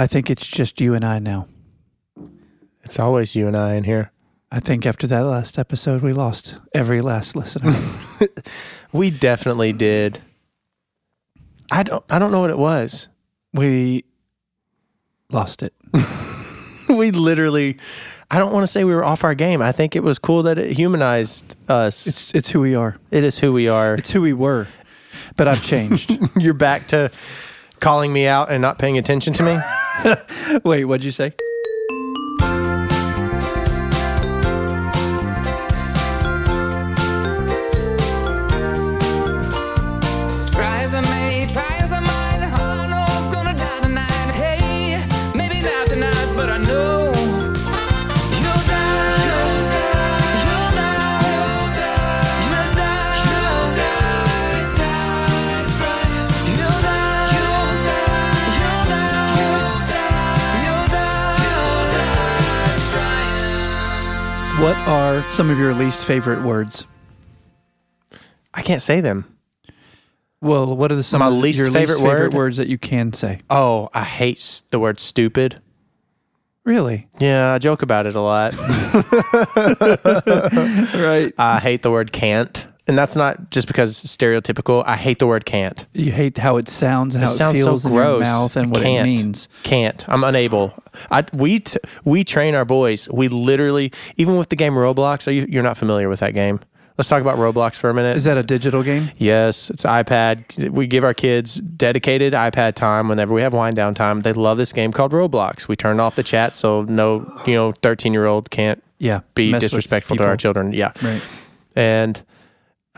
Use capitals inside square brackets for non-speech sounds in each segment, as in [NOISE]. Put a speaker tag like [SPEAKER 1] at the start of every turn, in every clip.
[SPEAKER 1] I think it's just you and I now.
[SPEAKER 2] It's always you and I in here.
[SPEAKER 1] I think after that last episode, we lost every last listener. [LAUGHS]
[SPEAKER 2] We definitely did. I don't. I don't know what it was.
[SPEAKER 1] we lost it. [LAUGHS]
[SPEAKER 2] we literally. I don't want to say we were off our game. I think it was cool that it humanized us.
[SPEAKER 1] It's it's who we are.
[SPEAKER 2] it is who we are.
[SPEAKER 1] It's who we were. But I've changed. [LAUGHS]
[SPEAKER 2] You're back to calling me out and not paying attention to me. [LAUGHS]
[SPEAKER 1] Wait, what'd you say? Are some of your least favorite words?
[SPEAKER 2] I can't say them.
[SPEAKER 1] Well, what are the some
[SPEAKER 2] My
[SPEAKER 1] of
[SPEAKER 2] least
[SPEAKER 1] your
[SPEAKER 2] favorite
[SPEAKER 1] least favorite
[SPEAKER 2] word?
[SPEAKER 1] words that you can say?
[SPEAKER 2] Oh, I hate s- the word stupid.
[SPEAKER 1] Really?
[SPEAKER 2] Yeah, I joke about it a lot. [LAUGHS]
[SPEAKER 1] Right.
[SPEAKER 2] I hate the word can't. And that's not just because it's stereotypical. I hate the word can't.
[SPEAKER 1] You hate how it sounds and
[SPEAKER 2] It
[SPEAKER 1] how it,
[SPEAKER 2] sounds so
[SPEAKER 1] feels in your mouth and what
[SPEAKER 2] Can't.
[SPEAKER 1] it means.
[SPEAKER 2] Can't. I'm unable. I we t- we train our boys. We literally even with the game Roblox. Are you you're not familiar with that game? Let's talk about Roblox for a minute.
[SPEAKER 1] Is that a digital game?
[SPEAKER 2] Yes, it's iPad. We give our kids dedicated iPad time whenever we have wind down time. They love this game called Roblox. We turn off the chat so no, you know, 13 year old can't
[SPEAKER 1] Yeah.
[SPEAKER 2] be disrespectful to our children. Yeah.
[SPEAKER 1] Right.
[SPEAKER 2] And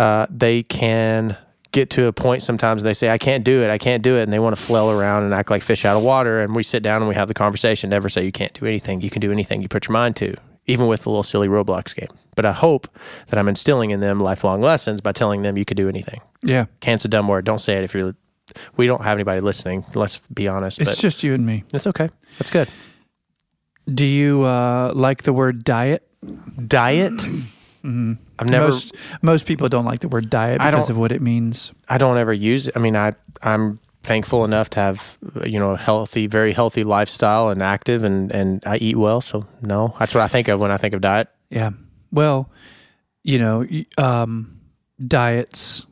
[SPEAKER 2] uh, they can get to a point sometimes they say, I can't do it. I can't do it. And they want to flail around and act like fish out of water. And we sit down and we have the conversation. Never say you can't do anything. You can do anything you put your mind to, even with the little silly Roblox game. But I hope that I'm instilling in them lifelong lessons by telling them you could do anything.
[SPEAKER 1] Yeah.
[SPEAKER 2] Can't's a dumb word. Don't say it if you're. We don't have anybody listening. Let's be honest.
[SPEAKER 1] It's just you and me.
[SPEAKER 2] it's okay. That's good.
[SPEAKER 1] Do you uh, like the word diet?
[SPEAKER 2] Diet. I've never.
[SPEAKER 1] most most people don't like the word diet because of what it means.
[SPEAKER 2] I don't ever use it. I mean, I I'm thankful enough to have you know a healthy, very healthy lifestyle and active, and and I eat well. So no, that's what I think of when I think of diet.
[SPEAKER 1] Yeah. Well, you know, um, diets.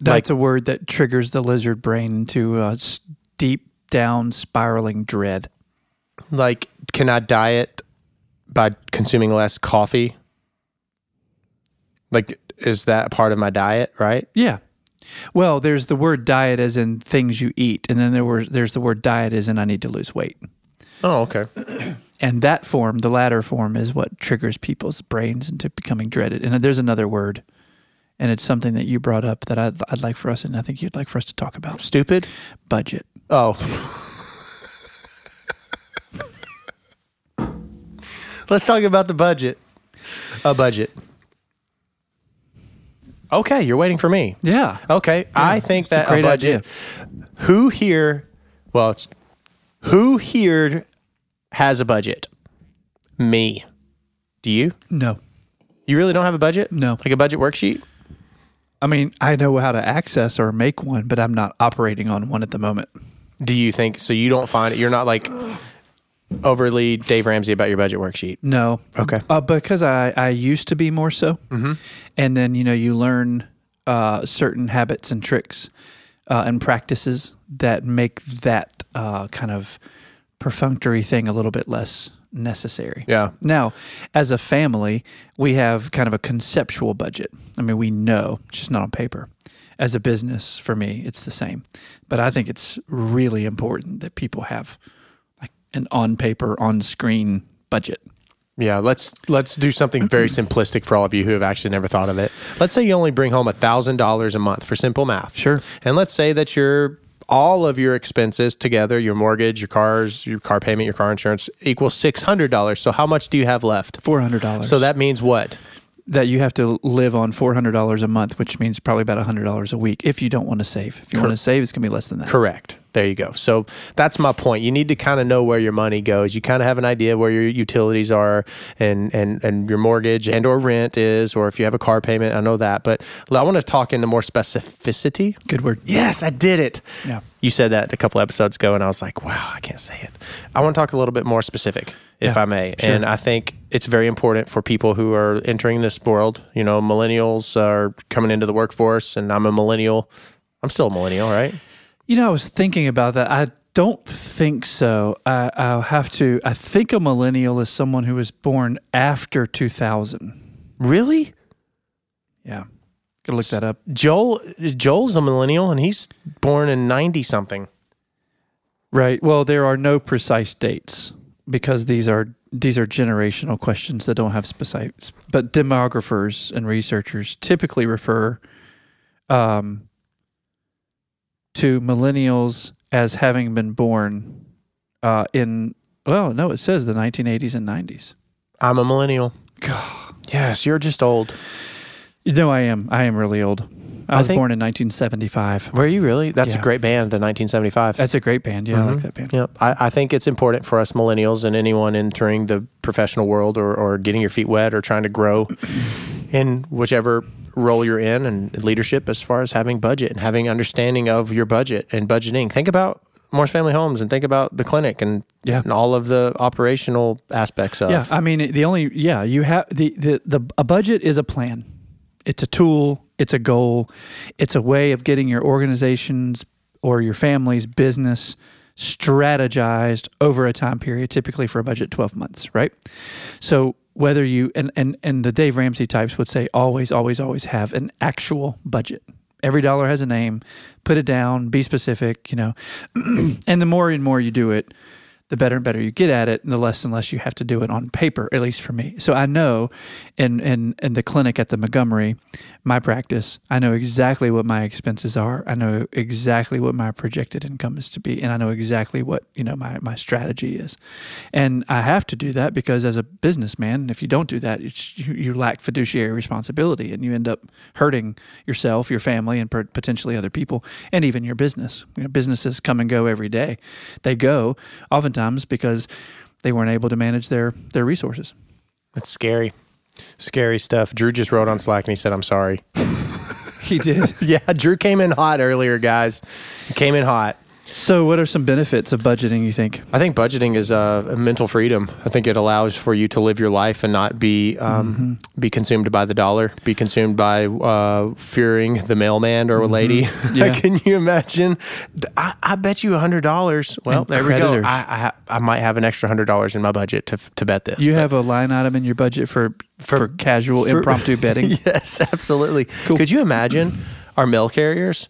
[SPEAKER 1] That's a word that triggers the lizard brain into a deep down spiraling dread.
[SPEAKER 2] Like, can I diet by consuming less coffee? Like, is that part of my diet? Right.
[SPEAKER 1] Yeah. Well, there's the word diet as in things you eat, and then there were there's the word diet as in I need to lose weight.
[SPEAKER 2] Oh, okay. [CLEARS THROAT]
[SPEAKER 1] And that form, the latter form, is what triggers people's brains into becoming dreaded. And there's another word, and it's something that you brought up that I'd, I'd like for us, and I think you'd like for us to talk about
[SPEAKER 2] Stupid.
[SPEAKER 1] budget.
[SPEAKER 2] Oh. [LAUGHS] Let's talk about the budget. A budget. Okay, you're waiting for me.
[SPEAKER 1] Yeah.
[SPEAKER 2] Okay, I think that a,
[SPEAKER 1] great
[SPEAKER 2] budget. Who here? Well, it's who here has a budget? Me. Do you?
[SPEAKER 1] No.
[SPEAKER 2] You really don't have a budget?
[SPEAKER 1] No.
[SPEAKER 2] Like a budget worksheet?
[SPEAKER 1] I mean, I know how to access or make one, but I'm not operating on one at the moment.
[SPEAKER 2] Do you think so? You don't find it. You're not like overly Dave Ramsey about your budget worksheet.
[SPEAKER 1] No.
[SPEAKER 2] Okay.
[SPEAKER 1] Uh, because I, I used to be more so. Mm-hmm. And then, you know, you learn uh, certain habits and tricks uh, and practices that make that uh, kind of perfunctory thing a little bit less necessary.
[SPEAKER 2] Yeah.
[SPEAKER 1] Now, as a family, we have kind of a conceptual budget. I mean, we know, it's just not on paper. As a business, for me, it's the same. But I think it's really important that people have an on paper, on screen budget.
[SPEAKER 2] Yeah, let's let's do something very [CLEARS THROAT] simplistic for all of you who have actually never thought of it. Let's say you only bring home thousand dollars a month for simple math.
[SPEAKER 1] Sure.
[SPEAKER 2] And let's say that your all of your expenses together, your mortgage, your cars, your car payment, your car insurance equals six hundred dollars. So how much do you have left?
[SPEAKER 1] Four hundred dollars.
[SPEAKER 2] So that means what?
[SPEAKER 1] that you have to live on four hundred dollars a month, which means probably about hundred dollars a week if you don't want to save. If you want to save, it's gonna be less than that.
[SPEAKER 2] Correct. There you go. So that's my point. You need to kind of know where your money goes. You kind of have an idea where your utilities are and, and, and your mortgage and or rent is, or if you have a car payment, I know that. But I want to talk into more specificity.
[SPEAKER 1] Good word.
[SPEAKER 2] Yes, I did it.
[SPEAKER 1] Yeah.
[SPEAKER 2] You said that a couple episodes ago, and I was like, wow, I can't say it. I want to talk a little bit more specific, if
[SPEAKER 1] Yeah,
[SPEAKER 2] I may.
[SPEAKER 1] sure.
[SPEAKER 2] And I think it's very important for people who are entering this world. You know, millennials are coming into the workforce, and I'm a millennial. I'm still a millennial, right?
[SPEAKER 1] You know, I was thinking about that. I don't think so. I, I'll have to. I think a millennial is someone who was born after 2000.
[SPEAKER 2] Really?
[SPEAKER 1] Yeah. Gotta look that up.
[SPEAKER 2] Joel Joel's a millennial, and he's born in ninety something.
[SPEAKER 1] Right. Well, there are no precise dates because these are these are generational questions that don't have specific. But demographers and researchers typically refer um, to millennials as having been born uh, in. Well, no, it says the 1980s and 90s.
[SPEAKER 2] I'm a millennial. God. [SIGHS] Yes, you're just old.
[SPEAKER 1] No, I am. I am really old. I
[SPEAKER 2] I
[SPEAKER 1] was
[SPEAKER 2] think-
[SPEAKER 1] born in 1975.
[SPEAKER 2] Were you really? That's
[SPEAKER 1] Yeah.
[SPEAKER 2] a great band, the 1975.
[SPEAKER 1] That's a great band. Yeah, I like
[SPEAKER 2] Mhm.
[SPEAKER 1] that band.
[SPEAKER 2] Yep. I, I think it's important for us millennials and anyone entering the professional world or, or getting your feet wet or trying to grow in whichever role you're in and leadership as far as having budget and having understanding of your budget and budgeting. Think about Morse Family Homes and think about the clinic and,
[SPEAKER 1] Yeah.
[SPEAKER 2] and all of the operational aspects of
[SPEAKER 1] Yeah, I mean the only yeah you have the the the a budget is a plan. It's a tool. It's a goal. It's a way of getting your organization's or your family's business strategized over a time period, typically for a budget twelve months, right? So whether you and and and the Dave Ramsey types would say always, always, always have an actual budget. Every dollar has a name. Put it down. Be specific. You know, [CLEARS THROAT] and the more and more you do it, the better and better you get at it, and the less and less you have to do it on paper, at least for me. So I know in, in, in the clinic at the Montgomery, my practice, I know exactly what my expenses are. I know exactly what my projected income is to be, and I know exactly what, you know, my, my strategy is. And I have to do that because as a businessman, if you don't do that, you, you lack fiduciary responsibility and you end up hurting yourself, your family, and potentially other people, and even your business. You know, businesses come and go every day. They go oftentimes because they weren't able to manage their their resources.
[SPEAKER 2] It's scary. Scary stuff. Drew just wrote on Slack and he said, I'm sorry. [LAUGHS]
[SPEAKER 1] He did. [LAUGHS]
[SPEAKER 2] yeah, Drew came in hot earlier, guys. He came in hot.
[SPEAKER 1] So, what are some benefits of budgeting? You think?
[SPEAKER 2] I think budgeting is uh, a mental freedom. I think it allows for you to live your life and not be um, be consumed by the dollar, be consumed by uh, fearing the mailman or a lady. [LAUGHS]
[SPEAKER 1] Yeah.
[SPEAKER 2] Can you imagine? I, I bet you a hundred dollars. Well,
[SPEAKER 1] And
[SPEAKER 2] there we go. I, I I might have an extra hundred dollars in my budget to to bet this.
[SPEAKER 1] You
[SPEAKER 2] But-
[SPEAKER 1] have a line item in your budget for for,
[SPEAKER 2] For-
[SPEAKER 1] casual
[SPEAKER 2] for-
[SPEAKER 1] impromptu [LAUGHS] betting.
[SPEAKER 2] yes, absolutely.
[SPEAKER 1] Cool.
[SPEAKER 2] Could you imagine our mail carriers?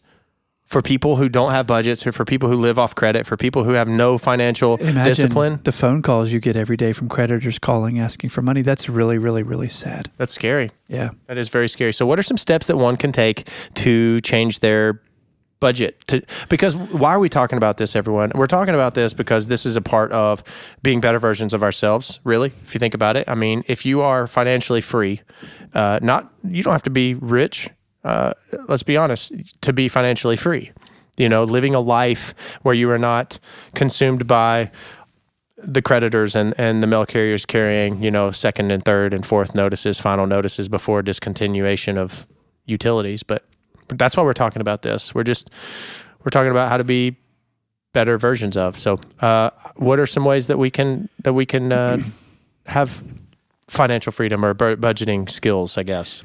[SPEAKER 2] For people who don't have budgets, or for people who live off credit, for people who have no financial
[SPEAKER 1] Imagine
[SPEAKER 2] discipline,
[SPEAKER 1] the phone calls you get every day from creditors calling asking for money. That's really, really, really sad.
[SPEAKER 2] that's scary.
[SPEAKER 1] Yeah.
[SPEAKER 2] That is very scary. So, what are some steps that one can take to change their budget? To because why are we talking about this, everyone? We're talking about this because this is a part of being better versions of ourselves. Really, if you think about it, I mean, if you are financially free, uh, not you don't have to be rich. Uh, let's be honest, to be financially free. You know, living a life where you are not consumed by the creditors and, and the mail carriers carrying, you know, second and third and fourth notices, final notices before discontinuation of utilities. But but that's why we're talking about this. We're just we're talking about how to be better versions of. So, uh, what are some ways that we can that we can uh, have financial freedom or budgeting skills? I guess.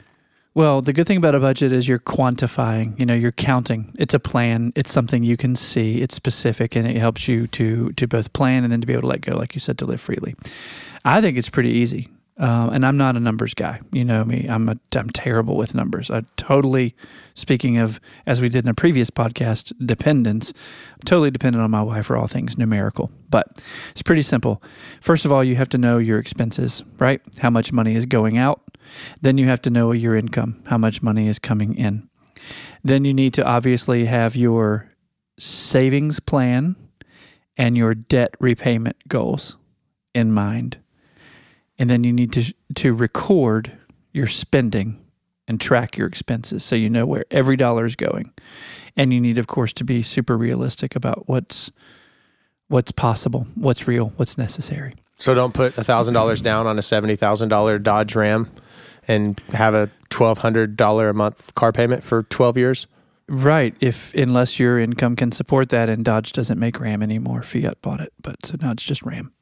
[SPEAKER 1] Well, the good thing about a budget is you're quantifying, you know, you're counting. It's a plan, it's something you can see, it's specific and it helps you to to both plan and then to be able to let go like you said to live freely. I think it's pretty easy. Um, and I'm not a numbers guy. You know me. I'm a, I'm terrible with numbers. I totally, speaking of, as we did in a previous podcast, dependence. I'm totally dependent on my wife for all things numerical. But it's pretty simple. First of all, you have to know your expenses, right? How much money is going out. Then you have to know your income, how much money is coming in. Then you need to obviously have your savings plan and your debt repayment goals in mind. And then you need to to record your spending and track your expenses so you know where every dollar is going. And you need, of course, to be super realistic about what's what's possible, what's real, what's necessary.
[SPEAKER 2] So don't put thousand dollars down on a seventy thousand dollar Dodge Ram, and have a twelve hundred dollar a month car payment for twelve years.
[SPEAKER 1] Right. If unless your income can support that, and Dodge doesn't make Ram anymore, Fiat bought it, but so now it's just Ram.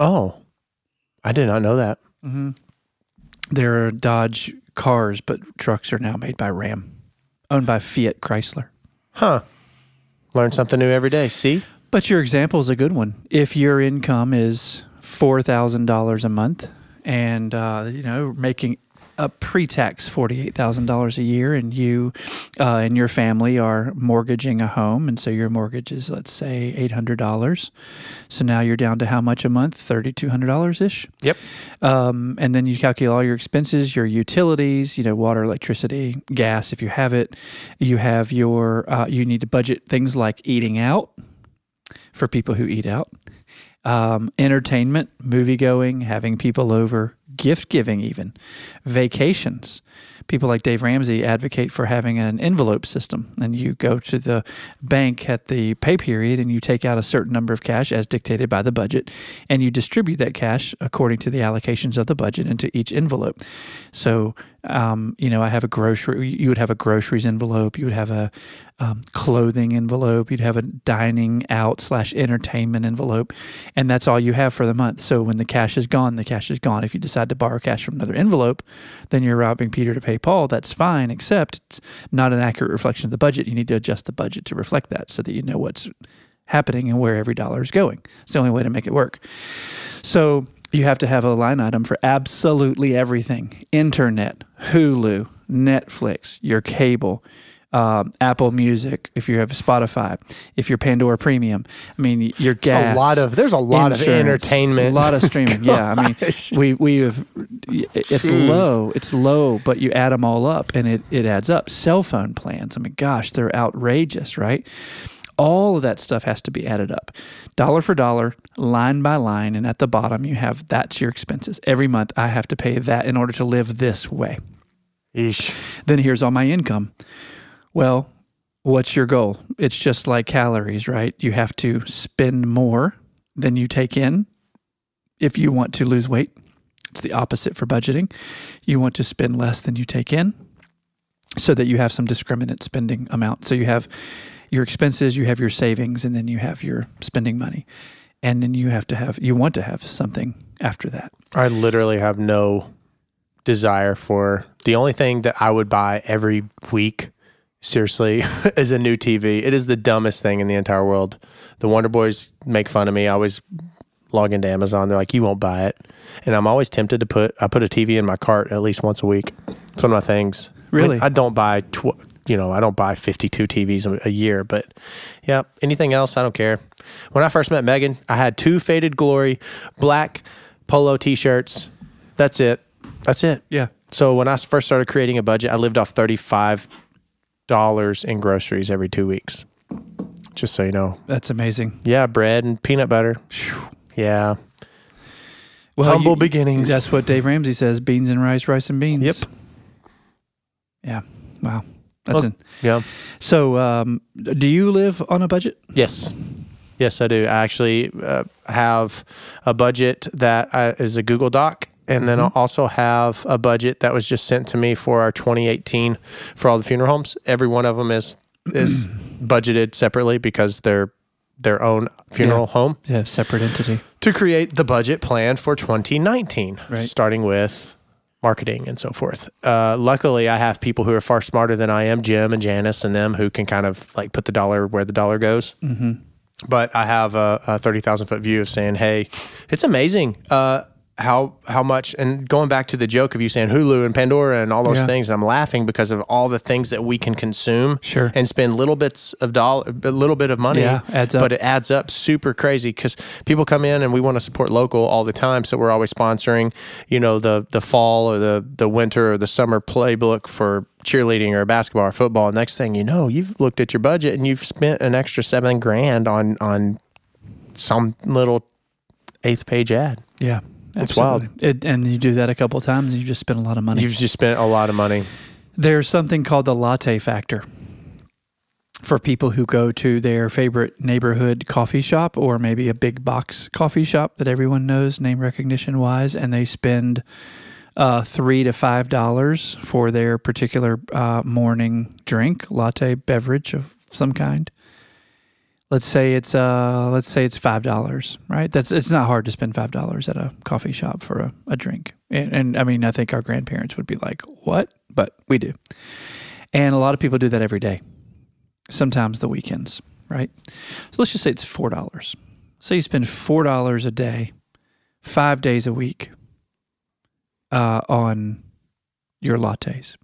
[SPEAKER 2] Oh, I did not know that.
[SPEAKER 1] Mm-hmm. There are Dodge cars, but trucks are now made by Ram, owned by Fiat Chrysler.
[SPEAKER 2] Huh. Learn something new every day. See?
[SPEAKER 1] But your example is a good one. If your income is four thousand dollars a month, and uh, you know making a pre-tax forty-eight thousand dollars a year, and you uh, and your family are mortgaging a home, and so your mortgage is let's say eight hundred dollars. So now you're down to how much a month? Thirty-two hundred dollars ish.
[SPEAKER 2] Yep.
[SPEAKER 1] Um, and then you calculate all your expenses, your utilities, you know, water, electricity, gas, if you have it. You have your, uh, you need to budget things like eating out for people who eat out, um, entertainment, movie going, having people over, gift giving, even vacations. People like Dave Ramsey advocate for having an envelope system, and you go to the bank at the pay period and you take out a certain number of cash as dictated by the budget, and you distribute that cash according to the allocations of the budget into each envelope. So, um, you know, I have a grocery. You would have a groceries envelope. You would have a um, clothing envelope. You'd have a dining out slash entertainment envelope, and that's all you have for the month. So when the cash is gone, the cash is gone. If you decide to borrow cash from another envelope, then you're robbing Peter to pay Paul. That's fine, except it's not an accurate reflection of the budget. You need to adjust the budget to reflect that, so that you know what's happening and where every dollar is going. It's the only way to make it work. So you have to have a line item for absolutely everything internet, Hulu, Netflix, your cable, um, Apple Music, if you have Spotify, if you're Pandora Premium. I mean, your gas.
[SPEAKER 2] It's a lot of there's a lot of entertainment.
[SPEAKER 1] A lot of streaming. yeah. I mean, [LAUGHS] we, we have, it's
[SPEAKER 2] Jeez.
[SPEAKER 1] low. It's low, but you add them all up and it, it adds up. Cell phone plans. I mean, gosh, they're outrageous, right? All of that stuff has to be added up. Dollar for dollar line by line and at the bottom you have that's your expenses. Every month i have to pay that in order to live this way.
[SPEAKER 2] Eesh.
[SPEAKER 1] then here's all my income. Well what's your goal? It's just like calories right? You have to spend more than you take in if you want to lose weight. It's the opposite for budgeting. You want to spend less than you take in so that you have some discriminate spending amount. So you have your expenses, you have your savings, and then you have your spending money. And then you have to have, you want to have something after that.
[SPEAKER 2] I literally have no desire for the only thing that I would buy every week, seriously, [LAUGHS] is a new TV. It is the dumbest thing in the entire world. The Wonder Boys make fun of me. I always log into Amazon. They're like, you won't buy it. And I'm always tempted to put, I put a TV in my cart at least once a week. It's one of my things. I mean,
[SPEAKER 1] Really?
[SPEAKER 2] I don't buy, tw- you know, I don't buy 52 TVs a, year, but yeah, anything else, I don't care. When I first met Megan, I had two Faded Glory black polo t shirts. That's it. That's it.
[SPEAKER 1] Yeah.
[SPEAKER 2] So when I first started creating a budget, I lived off $35 in groceries every two weeks. Just so you know.
[SPEAKER 1] That's amazing.
[SPEAKER 2] Yeah, bread and peanut butter. Yeah. Well, Humble beginnings.
[SPEAKER 1] That's what Dave Ramsey says beans and rice, rice and beans.
[SPEAKER 2] Yep.
[SPEAKER 1] Yeah. Wow. That's
[SPEAKER 2] Well-
[SPEAKER 1] it.
[SPEAKER 2] Yeah.
[SPEAKER 1] So, um, do you live on a budget?
[SPEAKER 2] Yes. Yes, I do. I actually uh, have a budget that uh, is a Google Doc. And then I also have a budget that was just sent to me for our 2018 for all the funeral homes. Every one of them is is [CLEARS THROAT] budgeted separately because they're their own funeral
[SPEAKER 1] Yeah.
[SPEAKER 2] home.
[SPEAKER 1] Yeah. Separate entity.
[SPEAKER 2] to create the budget plan for 2019,
[SPEAKER 1] Right.
[SPEAKER 2] starting with marketing and so forth. Uh, luckily, I have people who are far smarter than I am, Jim and Janice and them, who can kind of like put the dollar where the dollar goes.
[SPEAKER 1] Mm-hmm.
[SPEAKER 2] But I have a, a 30,000 foot view of saying, hey, it's amazing. Uh, how how much and going back to the joke of you saying Hulu and Pandora and all those
[SPEAKER 1] Yeah.
[SPEAKER 2] things, I'm laughing because of all the things that we can consume
[SPEAKER 1] Sure.
[SPEAKER 2] and spend little bits of dollar, a little bit of money,
[SPEAKER 1] Yeah, adds up.
[SPEAKER 2] but it adds up super crazy because people come in and we want to support local all the time. So we're always sponsoring, you know, the the fall or the the winter or the summer playbook for cheerleading or basketball or football. Next thing you know, you've looked at your budget and you've spent an extra seven grand on on some little eighth page ad.
[SPEAKER 1] Yeah.
[SPEAKER 2] It's wild.
[SPEAKER 1] It, and you do that a couple times, and you just spend a lot of money.
[SPEAKER 2] You've just spent a lot of money.
[SPEAKER 1] There's something called the latte factor for people who go to their favorite neighborhood coffee shop or maybe a big box coffee shop that everyone knows name recognition wise, and they spend uh, three to five dollars for their particular uh, morning drink, latte beverage of some kind. Let's say it's uh, let's say it's five dollars, right? That's it's not hard to spend five dollars at a coffee shop for a, a drink, and, and I mean I think our grandparents would be like, "What?" But we do, and a lot of people do that every day. Sometimes the weekends, right? So let's just say it's four dollars. So you spend four dollars a day, five days a week, uh, on your lattes.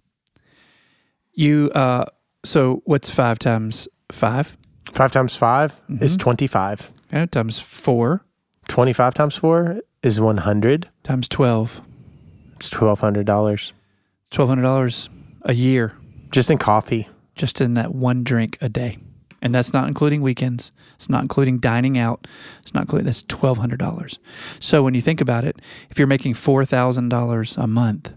[SPEAKER 1] You uh, so what's five times five?
[SPEAKER 2] Five times 5 is
[SPEAKER 1] Mhm.
[SPEAKER 2] 25.
[SPEAKER 1] Okay, times four
[SPEAKER 2] 25 times four is 100.
[SPEAKER 1] times twelve.
[SPEAKER 2] It's $1,200
[SPEAKER 1] Twelve hundred dollars a year
[SPEAKER 2] just in coffee.
[SPEAKER 1] just in that one drink a day, and that's not including weekends. It's not including dining out. It's not including. That's twelve hundred dollars. So when you think about it, if you're making four thousand dollars a month,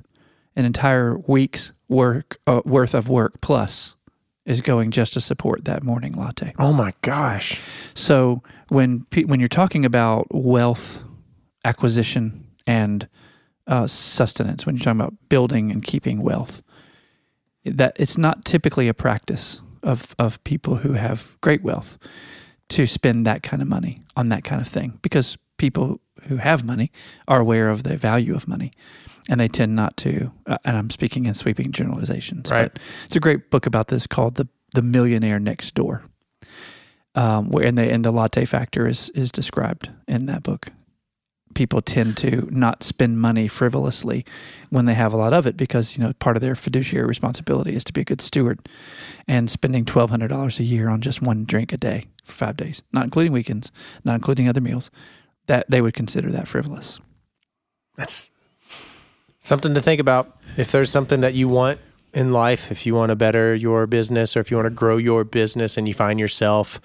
[SPEAKER 1] an entire week's work uh, worth of work plus is going just to support that morning latte.
[SPEAKER 2] Oh my gosh.
[SPEAKER 1] So when when you're talking about wealth acquisition and uh, sustenance, when you're talking about building and keeping wealth, that it's not typically a practice of of people who have great wealth to spend that kind of money on that kind of thing because people who have money are aware of the value of money and they tend not to uh, and I'm speaking in sweeping generalizations
[SPEAKER 2] Right.
[SPEAKER 1] but it's a great book about this called the the millionaire next door um, where and the and the latte factor is is described in that book. People tend to not spend money frivolously when they have a lot of it because you know part of their fiduciary responsibility is to be a good steward, and spending twelve hundred dollars a year on just one drink a day for five days, not including weekends, not including other meals, that they would consider that frivolous.
[SPEAKER 2] That's something to think about. If there's something that you want in life, if you want to better your business or if you want to grow your business and you find yourself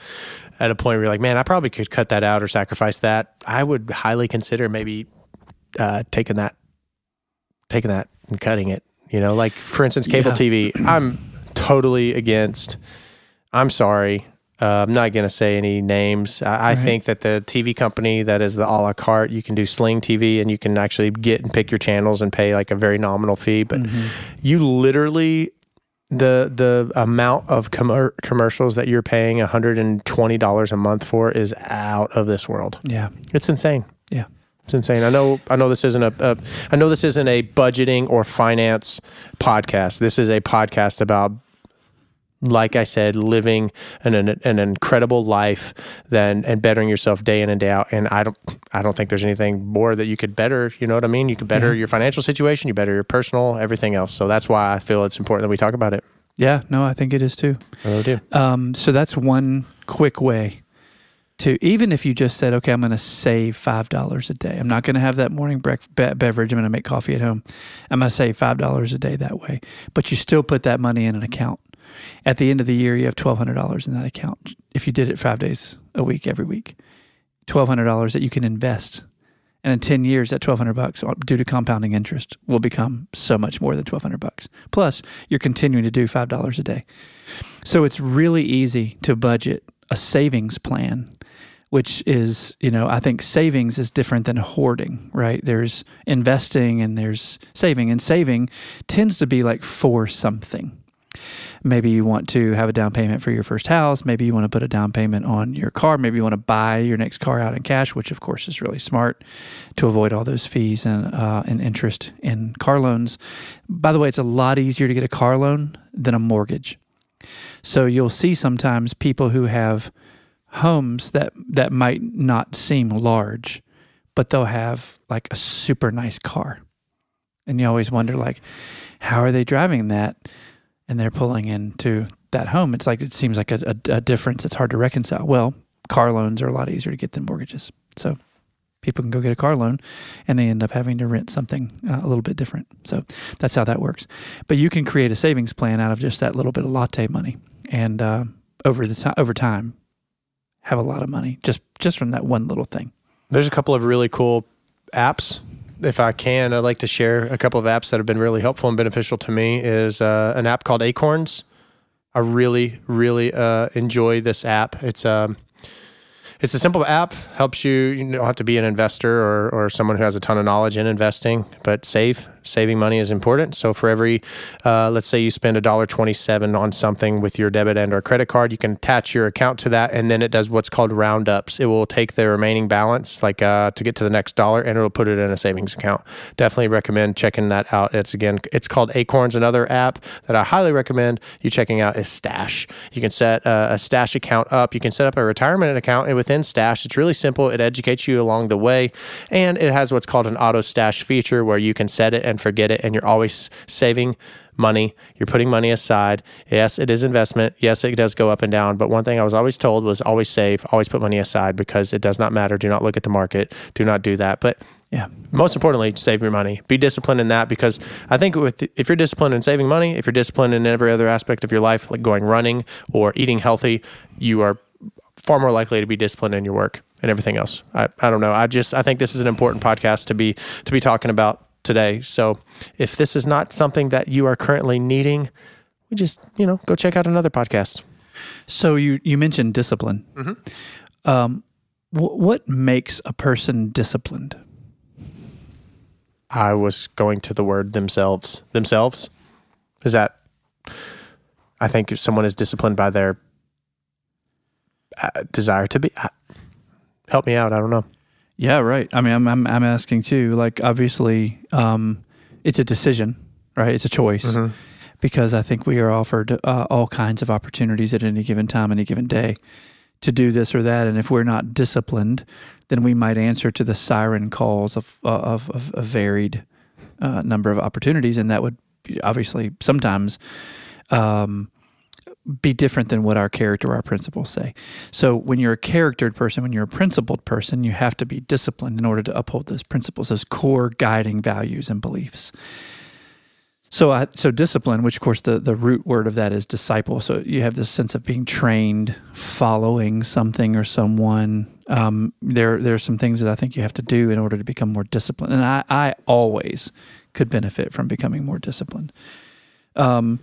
[SPEAKER 2] at a point where you're like, man, I probably could cut that out or sacrifice that, I would highly consider maybe uh, taking that, taking that and cutting it. You know, like for instance, cable
[SPEAKER 1] Yeah.
[SPEAKER 2] TV. I'm totally against. I'm sorry. Uh, I'm not going to say any names. I, I
[SPEAKER 1] Right.
[SPEAKER 2] think that the TV company that is the a la carte, you can do Sling TV and you can actually get and pick your channels and pay like a very nominal fee. But
[SPEAKER 1] Mm-hmm.
[SPEAKER 2] you literally, the the amount of commer commercials that you're paying $120 a month for is out of this world.
[SPEAKER 1] Yeah,
[SPEAKER 2] It's insane.
[SPEAKER 1] Yeah.
[SPEAKER 2] It's insane. I know. I know this isn't a, a. I know this isn't a budgeting or finance podcast. This is a podcast about, like I said, living an an, an incredible life, then and bettering yourself day in and day out. And I don't. I don't think there's anything more that you could better. You know what I mean? You could better
[SPEAKER 1] Yeah.
[SPEAKER 2] your financial situation. You better your personal, everything else. So that's why I feel it's important that we talk about it.
[SPEAKER 1] yeah. No, I think it is too.
[SPEAKER 2] I really do.
[SPEAKER 1] Um, so that's one quick way to even if you just said, okay, I'm going to save five dollars a day. I'm not going to have that morning brec- be- beverage. I'm going to make coffee at home. I'm going to save five dollars a day that way. But you still put that money in an account. At the end of the year, you have twelve hundred dollars in that account. If you did it five days a week, every week, twelve hundred dollars that you can invest. And in ten years, that twelve hundred bucks, uh, due to compounding interest, will become so much more than twelve hundred bucks. Plus, you're continuing to do five dollars a day. So it's really easy to budget a savings plan, which is, you know, I think savings is different than hoarding, right? There's investing and there's saving, and saving tends to be like for something. Maybe you want to have a down payment for your first house. Maybe you want to put a down payment on your car. Maybe you want to buy your next car out in cash, which of course is really smart to avoid all those fees and uh, and interest in car loans. By the way, it's a lot easier to get a car loan than a mortgage. So you'll see sometimes people who have homes that that might not seem large, but they'll have like a super nice car. And you always wonder like how are they driving that and they're pulling into that home. It's like it seems like a, a, a difference that's hard to reconcile. Well, car loans are a lot easier to get than mortgages. So people can go get a car loan and they end up having to rent something uh, a little bit different. So that's how that works. But you can create a savings plan out of just that little bit of latte money, and uh, over the time, over time, have a lot of money just just from that one little thing.
[SPEAKER 2] There's a couple of really cool apps if I can, I'd like to share a couple of apps that have been really helpful and beneficial to me. Is uh, an app called Acorns. I really, really uh, enjoy this app. It's um, it's a simple app. Helps you. You don't have to be an investor or, or someone who has a ton of knowledge in investing, but save. Saving money is important. So for every, uh, let's say you spend a dollar twenty-seven on something with your debit and or credit card, you can attach your account to that, and then it does what's called roundups. It will take the remaining balance, like uh, to get to the next dollar, and it'll put it in a savings account. Definitely recommend checking that out. It's again, it's called Acorns. Another app that I highly recommend you checking out is Stash. You can set uh, a Stash account up. You can set up a retirement account and within Stash. It's really simple. It educates you along the way, and it has what's called an auto stash feature where you can set it and forget it, and you're always saving money. You're putting money aside. Yes, it is investment. Yes, it does go up and down. But one thing I was always told was always save, always put money aside because it does not matter. Do not look at the market. Do not do that. But
[SPEAKER 1] Yeah.
[SPEAKER 2] most importantly, save your money. Be disciplined in that because I think with if you're disciplined in saving money, if you're disciplined in every other aspect of your life, like going running or eating healthy, you are far more likely to be disciplined in your work and everything else. I, I don't know. I just I think this is an important podcast to be to be talking about today. So if this is not something that you are currently needing, we just you know go check out another podcast.
[SPEAKER 1] So you you mentioned discipline. Um, wh- what makes a person disciplined?
[SPEAKER 2] I was going to the word themselves. Themselves is that I think if someone is disciplined by their uh, desire to be. Uh, help me out. I don't know.
[SPEAKER 1] Yeah, right. I mean, I'm I'm, I'm asking too. Like, obviously, um, it's a decision, right? It's a choice because I think we are offered uh, all kinds of opportunities at any given time, any given day, to do this or that. And if we're not disciplined, then we might answer to the siren calls of uh, of, of a varied uh, number of opportunities, and that would obviously sometimes. Um, be different than what our character or our principles say. So when you're a charactered person, when you're a principled person, you have to be disciplined in order to uphold those principles, those core guiding values and beliefs. So, I, so discipline, which of course the, the root word of that is disciple. So you have this sense of being trained, following something or someone. Um, there, there are some things that I think you have to do in order to become more disciplined. And I, I always could benefit from becoming more disciplined. Um,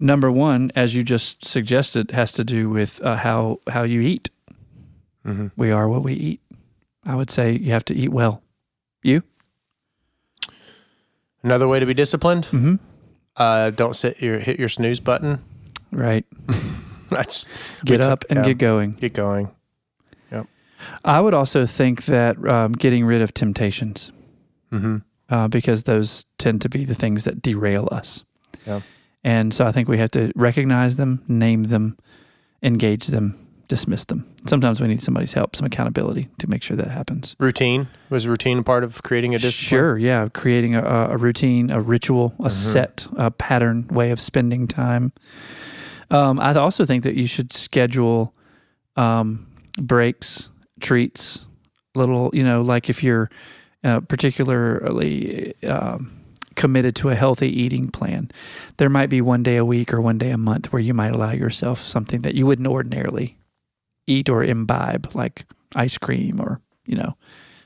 [SPEAKER 1] number one, as you just suggested, has to do with uh, how how you eat. We are what we eat. I would say you have to eat well. You?
[SPEAKER 2] Another way to be disciplined:
[SPEAKER 1] Mm-hmm.
[SPEAKER 2] uh, don't sit your hit your snooze button.
[SPEAKER 1] Right. [LAUGHS]
[SPEAKER 2] That's
[SPEAKER 1] Get up and
[SPEAKER 2] yeah,
[SPEAKER 1] get going.
[SPEAKER 2] get going.
[SPEAKER 1] I would also think that um, getting rid of temptations,
[SPEAKER 2] Mm-hmm.
[SPEAKER 1] uh, because those tend to be the things that derail us.
[SPEAKER 2] Yeah.
[SPEAKER 1] And so I think we have to recognize them, name them, engage them, dismiss them. Sometimes we need somebody's help, some accountability to make sure that happens.
[SPEAKER 2] Routine was routine a part of creating a discipline.
[SPEAKER 1] Sure, yeah, creating a, a routine, a ritual, a
[SPEAKER 2] Mhm.
[SPEAKER 1] set, a pattern way of spending time. Um, I also think that you should schedule um, breaks, treats, little, you know, like if you're uh, particularly um, committed to a healthy eating plan, there might be one day a week or one day a month where you might allow yourself something that you wouldn't ordinarily eat or imbibe, like ice cream or, you know,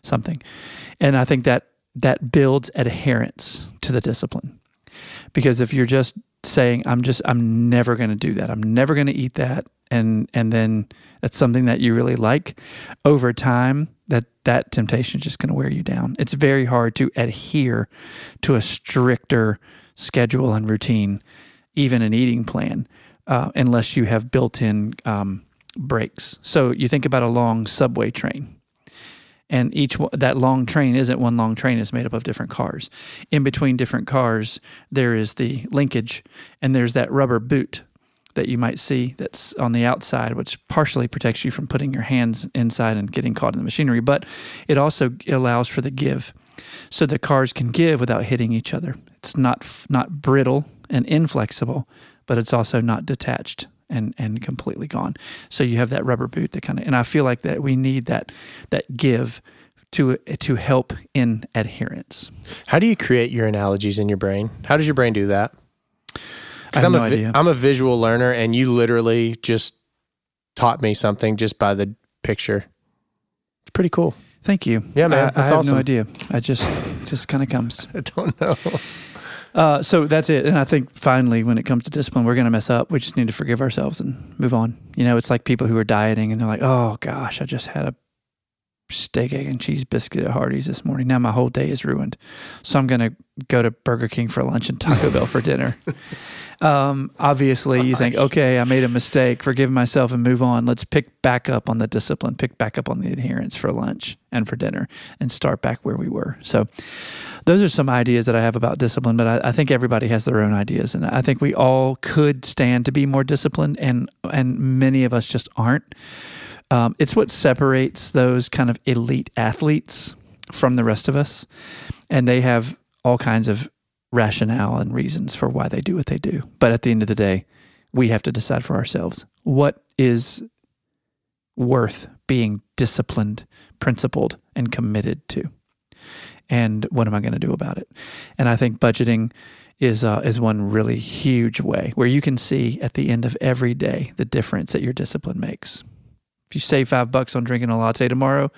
[SPEAKER 1] something. And I think that that builds adherence to the discipline. Because if you're just saying, I'm just, I'm never going to do that, I'm never going to eat that, and and then it's something that you really like, over time, that that temptation is just going to wear you down. It's very hard to adhere to a stricter schedule and routine, even an eating plan, uh, unless you have built-in um, breaks. So you think about a long subway train and each that long train isn't one long train it's made up of different cars in between different cars there is the linkage and there's that rubber boot that you might see that's on the outside which partially protects you from putting your hands inside and getting caught in the machinery but it also allows for the give so the cars can give without hitting each other it's not not brittle and inflexible but it's also not detached and and completely gone so you have that rubber boot that kind of and i feel like that we need that that give to to help in adherence
[SPEAKER 2] How do you create your analogies in your brain? How does your brain do that?
[SPEAKER 1] I
[SPEAKER 2] Because I'm
[SPEAKER 1] no
[SPEAKER 2] a
[SPEAKER 1] idea.
[SPEAKER 2] I'm a visual learner, and you literally just taught me something just by the picture. It's pretty cool.
[SPEAKER 1] Thank you.
[SPEAKER 2] Yeah, man,
[SPEAKER 1] I, I
[SPEAKER 2] that's
[SPEAKER 1] have
[SPEAKER 2] awesome.
[SPEAKER 1] no idea. I just just kind of comes. [LAUGHS]
[SPEAKER 2] I don't know.
[SPEAKER 1] Uh, so that's it. And I think finally, when it comes to discipline, we're going to mess up. We just need to forgive ourselves and move on. You know, it's like people who are dieting and they're like, oh gosh, I just had a steak, egg, and cheese biscuit at Hardee's this morning. Now my whole day is ruined. So I'm going to go to Burger King for lunch and Taco Bell for dinner. [LAUGHS] Um, obviously, you think, okay, I made a mistake, forgive myself and move on. Let's pick back up on the discipline, pick back up on the adherence for lunch and for dinner and start back where we were. So, those are some ideas that I have about discipline, but I, I think everybody has their own ideas, and I think we all could stand to be more disciplined, and and many of us just aren't. Um, it's what separates those kind of elite athletes from the rest of us, and they have all kinds of rationale and reasons for why they do what they do. But at the end of the day, we have to decide for ourselves what is worth being disciplined, principled, and committed to and what am I going to do about it? And I think budgeting is uh, is one really huge way where you can see at the end of every day the difference that your discipline makes. If you save five bucks on drinking a latte tomorrow,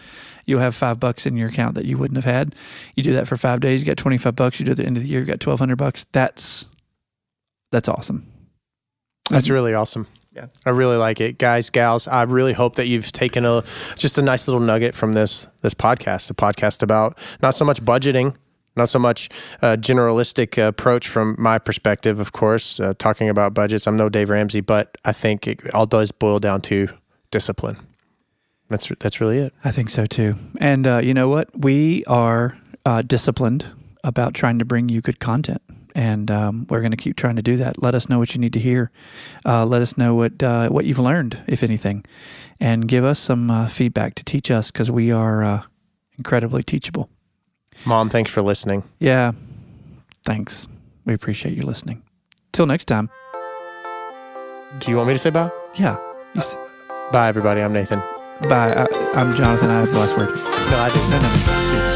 [SPEAKER 1] you'll have five bucks in your account that you wouldn't have had. You do that for five days, you got twenty five bucks. You do it at the end of the year, you got twelve hundred bucks. That's that's awesome.
[SPEAKER 2] That's really awesome.
[SPEAKER 1] Yeah.
[SPEAKER 2] I really like it, guys, gals. I really hope that you've taken a just a nice little nugget from this this podcast. A podcast about not so much budgeting, not so much uh, generalistic uh, approach from my perspective, of course, uh, talking about budgets. I'm no Dave Ramsey, but I think it all does boil down to discipline. That's that's really it.
[SPEAKER 1] I think so too. And uh, you know what? We are uh, disciplined about trying to bring you good content. And um, we're going to keep trying to do that. Let us know what you need to hear. Uh, let us know what uh, what you've learned, if anything, and give us some uh, feedback to teach us because we are uh, incredibly teachable.
[SPEAKER 2] Mom, thanks for listening.
[SPEAKER 1] Yeah, thanks. We appreciate you listening. Till next time.
[SPEAKER 2] Do you want me to say bye?
[SPEAKER 1] Yeah.
[SPEAKER 2] Bye, everybody. I'm Nathan.
[SPEAKER 1] bye. I, I'm Jonathan. I have the last word.
[SPEAKER 2] No, I didn't.
[SPEAKER 1] No, no, no. See you.